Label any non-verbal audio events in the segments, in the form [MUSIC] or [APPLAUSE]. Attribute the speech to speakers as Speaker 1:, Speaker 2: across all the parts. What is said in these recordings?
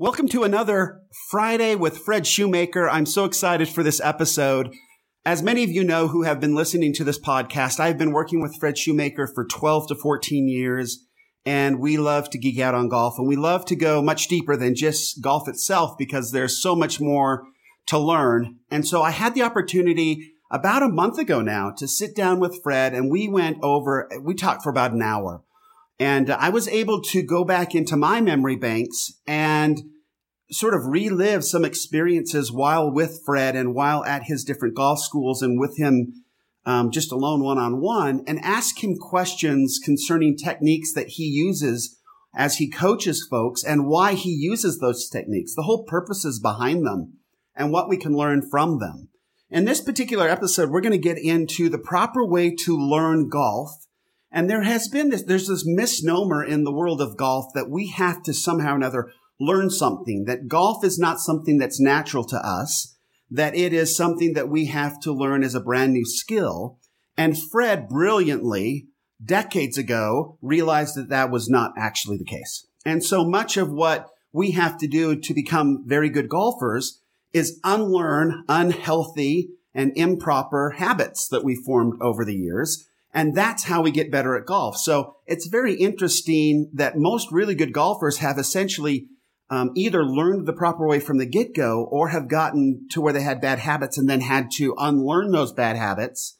Speaker 1: Welcome to another Friday with Fred Shoemaker. I'm so excited for this episode. As many of you know who have been listening to this podcast, I've been working with Fred Shoemaker for 12 to 14 years, and we love to geek out on golf, and we love to go much deeper than just golf itself because there's so much more to learn. And so I had the opportunity about a month ago now to sit down with Fred, and we went over, we talked for about an hour. And I was able to go back into my memory banks and sort of relive some experiences while with Fred and while at his different golf schools and with him um, just alone one on one and ask him questions concerning techniques that he uses as he coaches folks and why he uses those techniques, the whole purposes behind them and what we can learn from them. In this particular episode, we're going to get into the proper way to learn golf. And there has been this, there's this misnomer in the world of golf that we have to somehow or another learn something, that golf is not something that's natural to us, that it is something that we have to learn as a brand new skill. And Fred brilliantly, decades ago, realized that that was not actually the case. And so much of what we have to do to become very good golfers is unlearn unhealthy and improper habits that we formed over the years. And that's how we get better at golf. So it's very interesting that most really good golfers have essentially um, either learned the proper way from the get go or have gotten to where they had bad habits and then had to unlearn those bad habits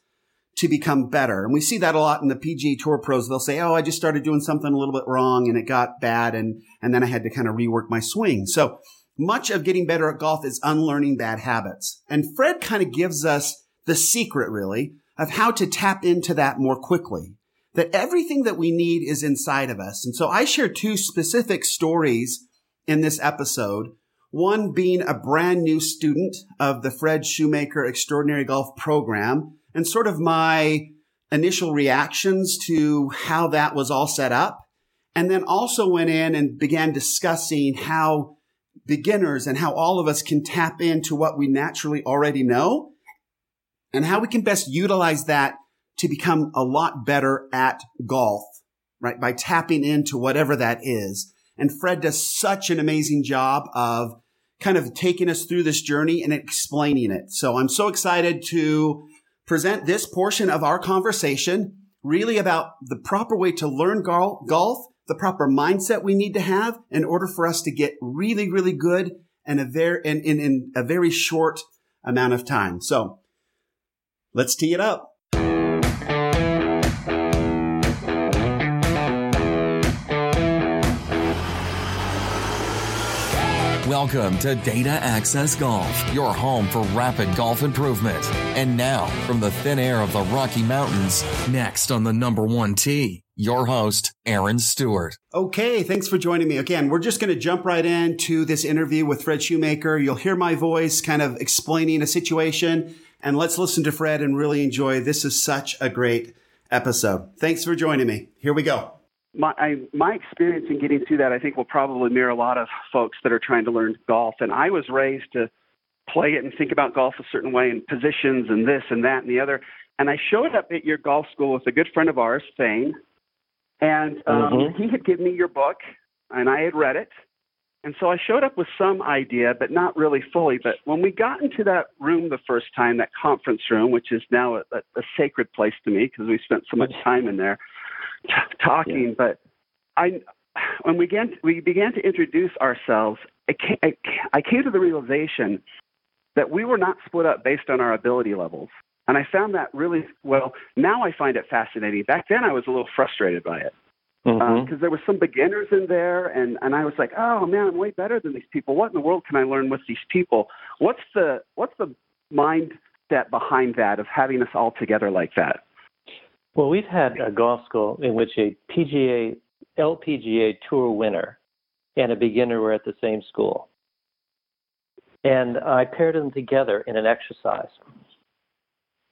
Speaker 1: to become better. And we see that a lot in the PGA Tour pros. They'll say, Oh, I just started doing something a little bit wrong and it got bad. And, and then I had to kind of rework my swing. So much of getting better at golf is unlearning bad habits. And Fred kind of gives us the secret really of how to tap into that more quickly. That everything that we need is inside of us. And so I share two specific stories in this episode. One being a brand new student of the Fred Shoemaker Extraordinary Golf Program and sort of my initial reactions to how that was all set up. And then also went in and began discussing how beginners and how all of us can tap into what we naturally already know and how we can best utilize that to become a lot better at golf, right? By tapping into whatever that is. And Fred does such an amazing job of kind of taking us through this journey and explaining it. So I'm so excited to present this portion of our conversation really about the proper way to learn golf, the proper mindset we need to have in order for us to get really, really good in a very, in, in, in a very short amount of time. So let's tee it up.
Speaker 2: Welcome to Data Access Golf, your home for rapid golf improvement. And now, from the thin air of the Rocky Mountains, next on the number one tee, your host, Aaron Stewart.
Speaker 1: Okay, thanks for joining me. Again, we're just going to jump right into this interview with Fred Shoemaker. You'll hear my voice kind of explaining a situation, and let's listen to Fred and really enjoy. This is such a great episode. Thanks for joining me. Here we go
Speaker 3: my I, my experience in getting through that, I think, will probably mirror a lot of folks that are trying to learn golf. And I was raised to play it and think about golf a certain way and positions and this and that and the other. And I showed up at your golf school with a good friend of ours, Thane, and um, mm-hmm. he had given me your book, and I had read it. And so I showed up with some idea, but not really fully. But when we got into that room the first time, that conference room, which is now a, a sacred place to me because we spent so much time in there, t- talking, yeah. but I when we began we began to introduce ourselves, I came, I, I came to the realization that we were not split up based on our ability levels. And I found that really well. Now I find it fascinating. Back then, I was a little frustrated by it because mm-hmm. uh, there were some beginners in there, and and I was like, oh man, I'm way better than these people. What in the world can I learn with these people? What's the what's the mindset behind that of having us all together like that?
Speaker 4: Well, we've had a golf school in which a PGA, LPGA Tour winner and a beginner were at the same school. And I paired them together in an exercise.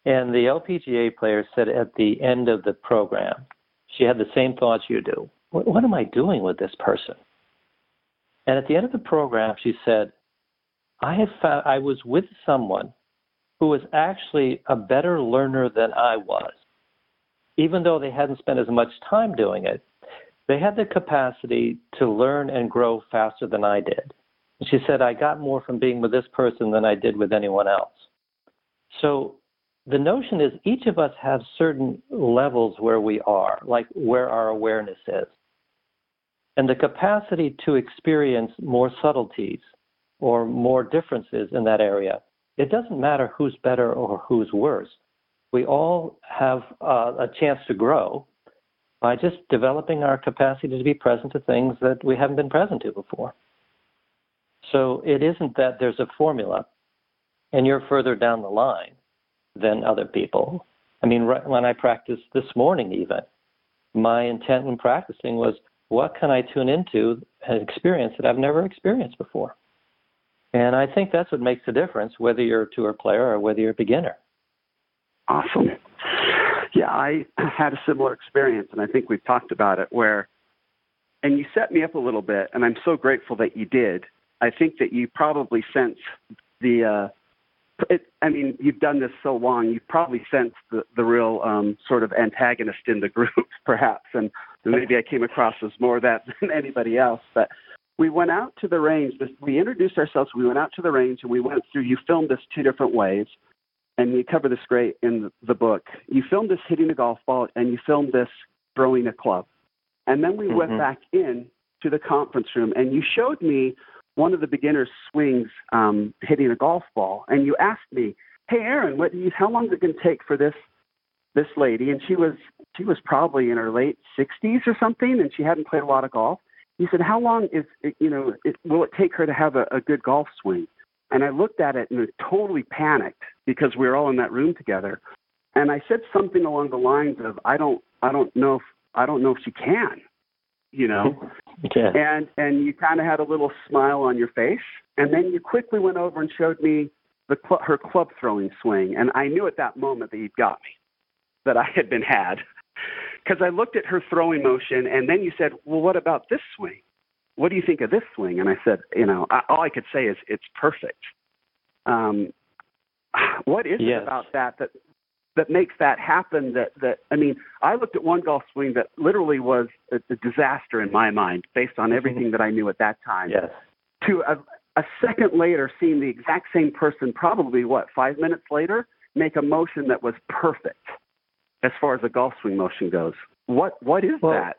Speaker 4: And the LPGA player said at the end of the program, she had the same thoughts you do. What, what am I doing with this person? And at the end of the program, she said, I have found I was with someone who was actually a better learner than I was even though they hadn't spent as much time doing it, they had the capacity to learn and grow faster than I did. she said, I got more from being with this person than I did with anyone else. So the notion is each of us have certain levels where we are, like where our awareness is. And the capacity to experience more subtleties or more differences in that area, it doesn't matter who's better or who's worse. We all have uh, a chance to grow by just developing our capacity to be present to things that we haven't been present to before. So it isn't that there's a formula and you're further down the line than other people. I mean, right when I practiced this morning, even, my intent when practicing was what can I tune into an experience that I've never experienced before? And I think that's what makes the difference, whether you're a tour player or whether you're a beginner.
Speaker 3: Awesome. Yeah, I had a similar experience, and I think we've talked about it where, and you set me up a little bit, and I'm so grateful that you did. I think that you probably sense the, uh, it, I mean, you've done this so long, you've probably sense the, the real um, sort of antagonist in the group, [LAUGHS] perhaps, and maybe I came across as more of that [LAUGHS] than anybody else. But we went out to the range. We introduced ourselves. We went out to the range, and we went through. You filmed us two different ways and you cover this great in the book. You filmed us hitting a golf ball, and you filmed this throwing a club. And then we mm-hmm. went back in to the conference room, and you showed me one of the beginner's swings um, hitting a golf ball, and you asked me, "Hey, Aaron, what you, how long is it going to take for this this lady?" And she was she was probably in her late 60s or something, and she hadn't played a lot of golf. He said, "How long is it, you know it, will it take her to have a, a good golf swing?" And I looked at it and totally panicked because we were all in that room together. And I said something along the lines of, "I don't, I don't know if, I don't know if she can," you know. [LAUGHS] And and you kind of had a little smile on your face, and then you quickly went over and showed me the cl- her club throwing swing, and I knew at that moment that you'd got me, that I had been had, [LAUGHS] because I looked at her throwing motion, and then you said, "Well, what about this swing?" what do you think of this swing? And I said, you know, I, all I could say is it's perfect. Um, [SIGHS] what is
Speaker 4: yes.
Speaker 3: it about that that that makes that happen? That that I mean, I looked at one golf swing that literally was a, a disaster in my mind, based on everything that I knew at that time.
Speaker 4: Yes.
Speaker 3: To a, a second later, seeing the exact same person, probably what five minutes later, make a motion that was perfect, as far as a golf swing motion goes. What what is
Speaker 4: well,
Speaker 3: that?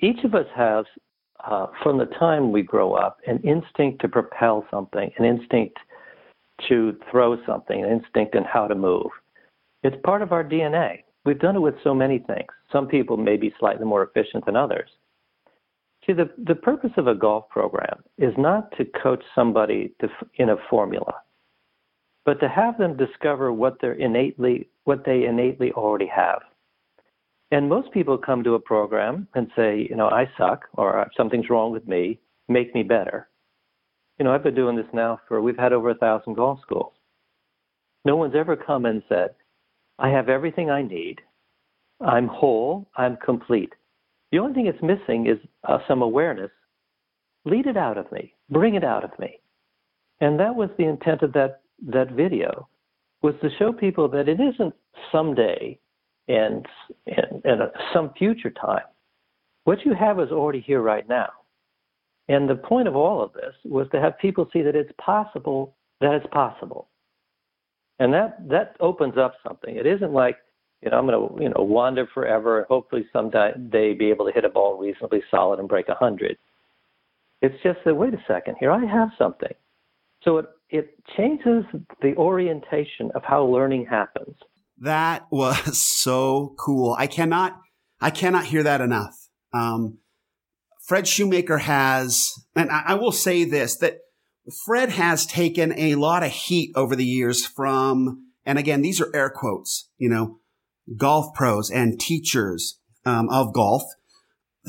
Speaker 4: Each of us has uh, from the time we grow up, an instinct to propel something, an instinct to throw something, an instinct in how to move. It's part of our DNA. We've done it with so many things. Some people may be slightly more efficient than others. See, the, the purpose of a golf program is not to coach somebody to, in a formula, but to have them discover what they're innately, what they innately already have. And most people come to a program and say, you know, I suck or uh, something's wrong with me, make me better. You know, I've been doing this now for, we've had over a thousand golf schools. No one's ever come and said, I have everything I need. I'm whole. I'm complete. The only thing that's missing is uh, some awareness. Lead it out of me. Bring it out of me. And that was the intent of that, that video, was to show people that it isn't someday and in, in a, some future time. What you have is already here right now. And the point of all of this was to have people see that it's possible that it's possible. And that, that opens up something. It isn't like, you know, I'm going to, you know, wander forever hopefully someday they be able to hit a ball reasonably solid and break a hundred. It's just that, wait a second, here I have something. So it, it changes the orientation of how learning happens.
Speaker 1: That was [LAUGHS] so cool. I cannot, I cannot hear that enough. Um, Fred Shoemaker has, and I, I will say this, that Fred has taken a lot of heat over the years from, and again, these are air quotes, you know, golf pros and teachers um, of golf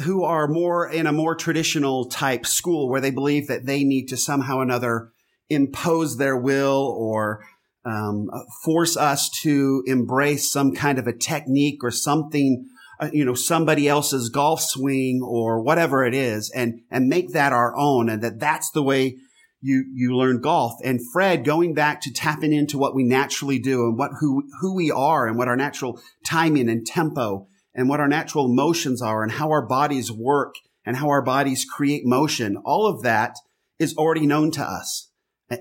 Speaker 1: who are more in a more traditional type school where they believe that they need to somehow another impose their will or um, force us to embrace some kind of a technique or something, uh, you know, somebody else's golf swing or whatever it is, and and make that our own, and that that's the way you you learn golf. And Fred, going back to tapping into what we naturally do and what who who we are and what our natural timing and tempo and what our natural motions are and how our bodies work and how our bodies create motion, all of that is already known to us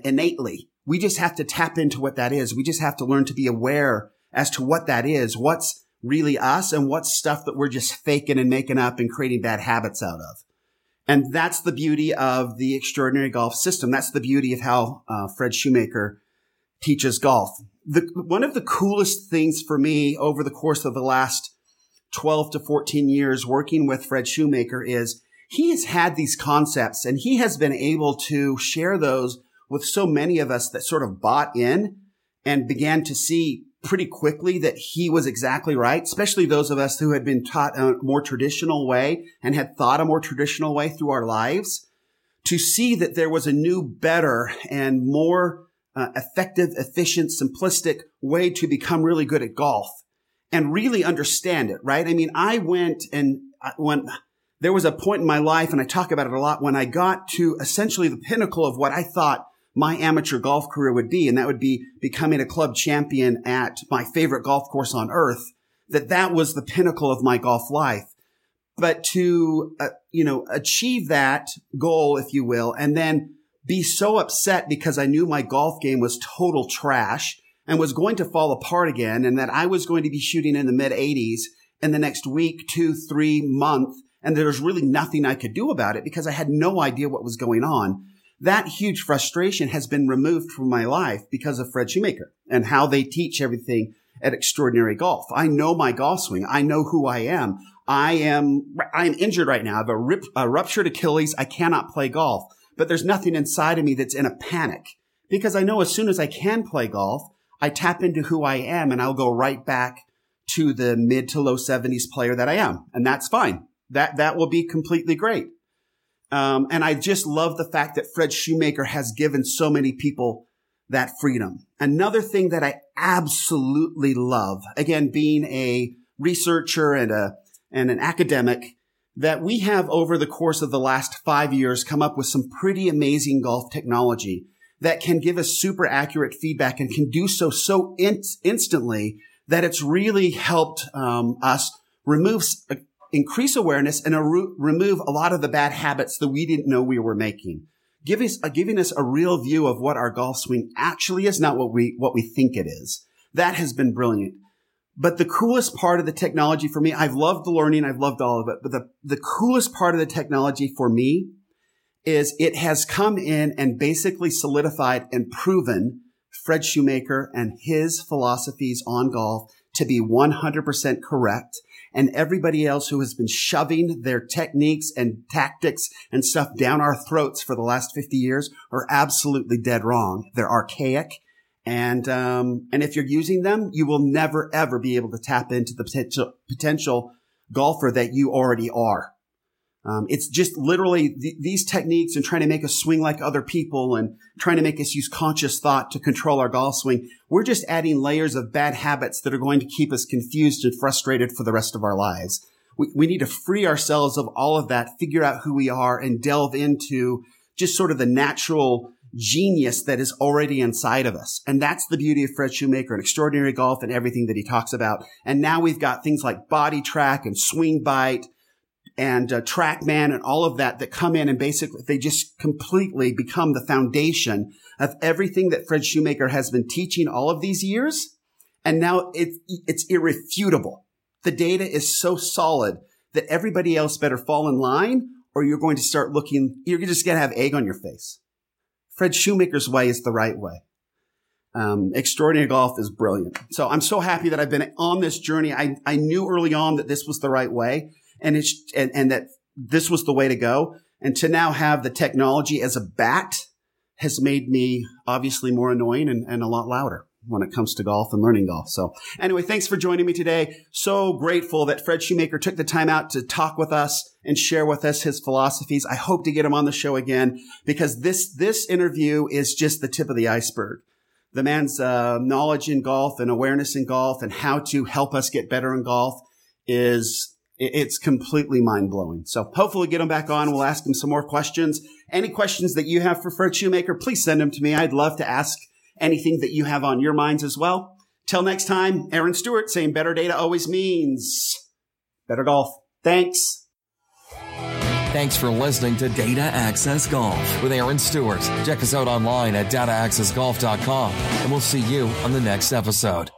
Speaker 1: innately. We just have to tap into what that is. We just have to learn to be aware as to what that is, what's really us and what's stuff that we're just faking and making up and creating bad habits out of. And that's the beauty of the extraordinary golf system. That's the beauty of how uh, Fred Shoemaker teaches golf. The, one of the coolest things for me over the course of the last 12 to 14 years working with Fred Shoemaker is he has had these concepts and he has been able to share those with so many of us that sort of bought in and began to see pretty quickly that he was exactly right, especially those of us who had been taught a more traditional way and had thought a more traditional way through our lives, to see that there was a new, better, and more uh, effective, efficient, simplistic way to become really good at golf and really understand it, right? I mean, I went and uh, when there was a point in my life, and I talk about it a lot, when I got to essentially the pinnacle of what I thought my amateur golf career would be, and that would be becoming a club champion at my favorite golf course on earth, that that was the pinnacle of my golf life. But to, uh, you know, achieve that goal, if you will, and then be so upset because I knew my golf game was total trash and was going to fall apart again and that I was going to be shooting in the mid 80s in the next week, two, three month. And there was really nothing I could do about it because I had no idea what was going on that huge frustration has been removed from my life because of Fred Shoemaker and how they teach everything at extraordinary golf. I know my golf swing. I know who I am. I am, I'm injured right now. I have a, rip, a ruptured Achilles. I cannot play golf, but there's nothing inside of me that's in a panic because I know as soon as I can play golf, I tap into who I am and I'll go right back to the mid to low seventies player that I am. And that's fine. That, that will be completely great. Um, and I just love the fact that Fred Shoemaker has given so many people that freedom. Another thing that I absolutely love, again, being a researcher and a, and an academic, that we have over the course of the last five years come up with some pretty amazing golf technology that can give us super accurate feedback and can do so so in- instantly that it's really helped um, us remove increase awareness and a re- remove a lot of the bad habits that we didn't know we were making. Us, uh, giving us a real view of what our golf swing actually is, not what we, what we think it is. That has been brilliant. But the coolest part of the technology for me, I've loved the learning. I've loved all of it. But the, the coolest part of the technology for me is it has come in and basically solidified and proven Fred Shoemaker and his philosophies on golf to be 100% correct and everybody else who has been shoving their techniques and tactics and stuff down our throats for the last 50 years are absolutely dead wrong. They're archaic. And, um, and if you're using them, you will never ever be able to tap into the potential, potential golfer that you already are. Um, it's just literally th- these techniques and trying to make us swing like other people and trying to make us use conscious thought to control our golf swing. We're just adding layers of bad habits that are going to keep us confused and frustrated for the rest of our lives. We, we need to free ourselves of all of that, figure out who we are and delve into just sort of the natural genius that is already inside of us. And that's the beauty of Fred Shoemaker and extraordinary golf and everything that he talks about. And now we've got things like BodiTrak and SwingByte and uh, TrackMan and all of that that come in and basically they just completely become the foundation of everything that Fred Shoemaker has been teaching all of these years. And now it's, it's irrefutable. The data is so solid that everybody else better fall in line or you're going to start looking, you're just going to have egg on your face. Fred Shoemaker's way is the right way. Um, extraordinary golf is brilliant. So I'm so happy that I've been on this journey. I, I knew early on that this was the right way and it's and, and that this was the way to go. And to now have the technology as a bat has made me obviously more annoying and, and a lot louder when it comes to golf and learning golf. So anyway, thanks for joining me today. So grateful that Fred Shoemaker took the time out to talk with us and share with us his philosophies. I hope to get him on the show again because this, this interview is just the tip of the iceberg. The man's uh, knowledge in golf and awareness in golf and how to help us get better in golf is it's completely mind blowing. So hopefully get him back on. We'll ask him some more questions. Any questions that you have for Fred Shoemaker, please send them to me. I'd love to ask anything that you have on your minds as well. Till next time, Aaron Stewart saying better data always means better golf. Thanks.
Speaker 2: Thanks for listening to Data Access Golf with Aaron Stewart. Check us out online at dataaccessgolf.com, and we'll see you on the next episode.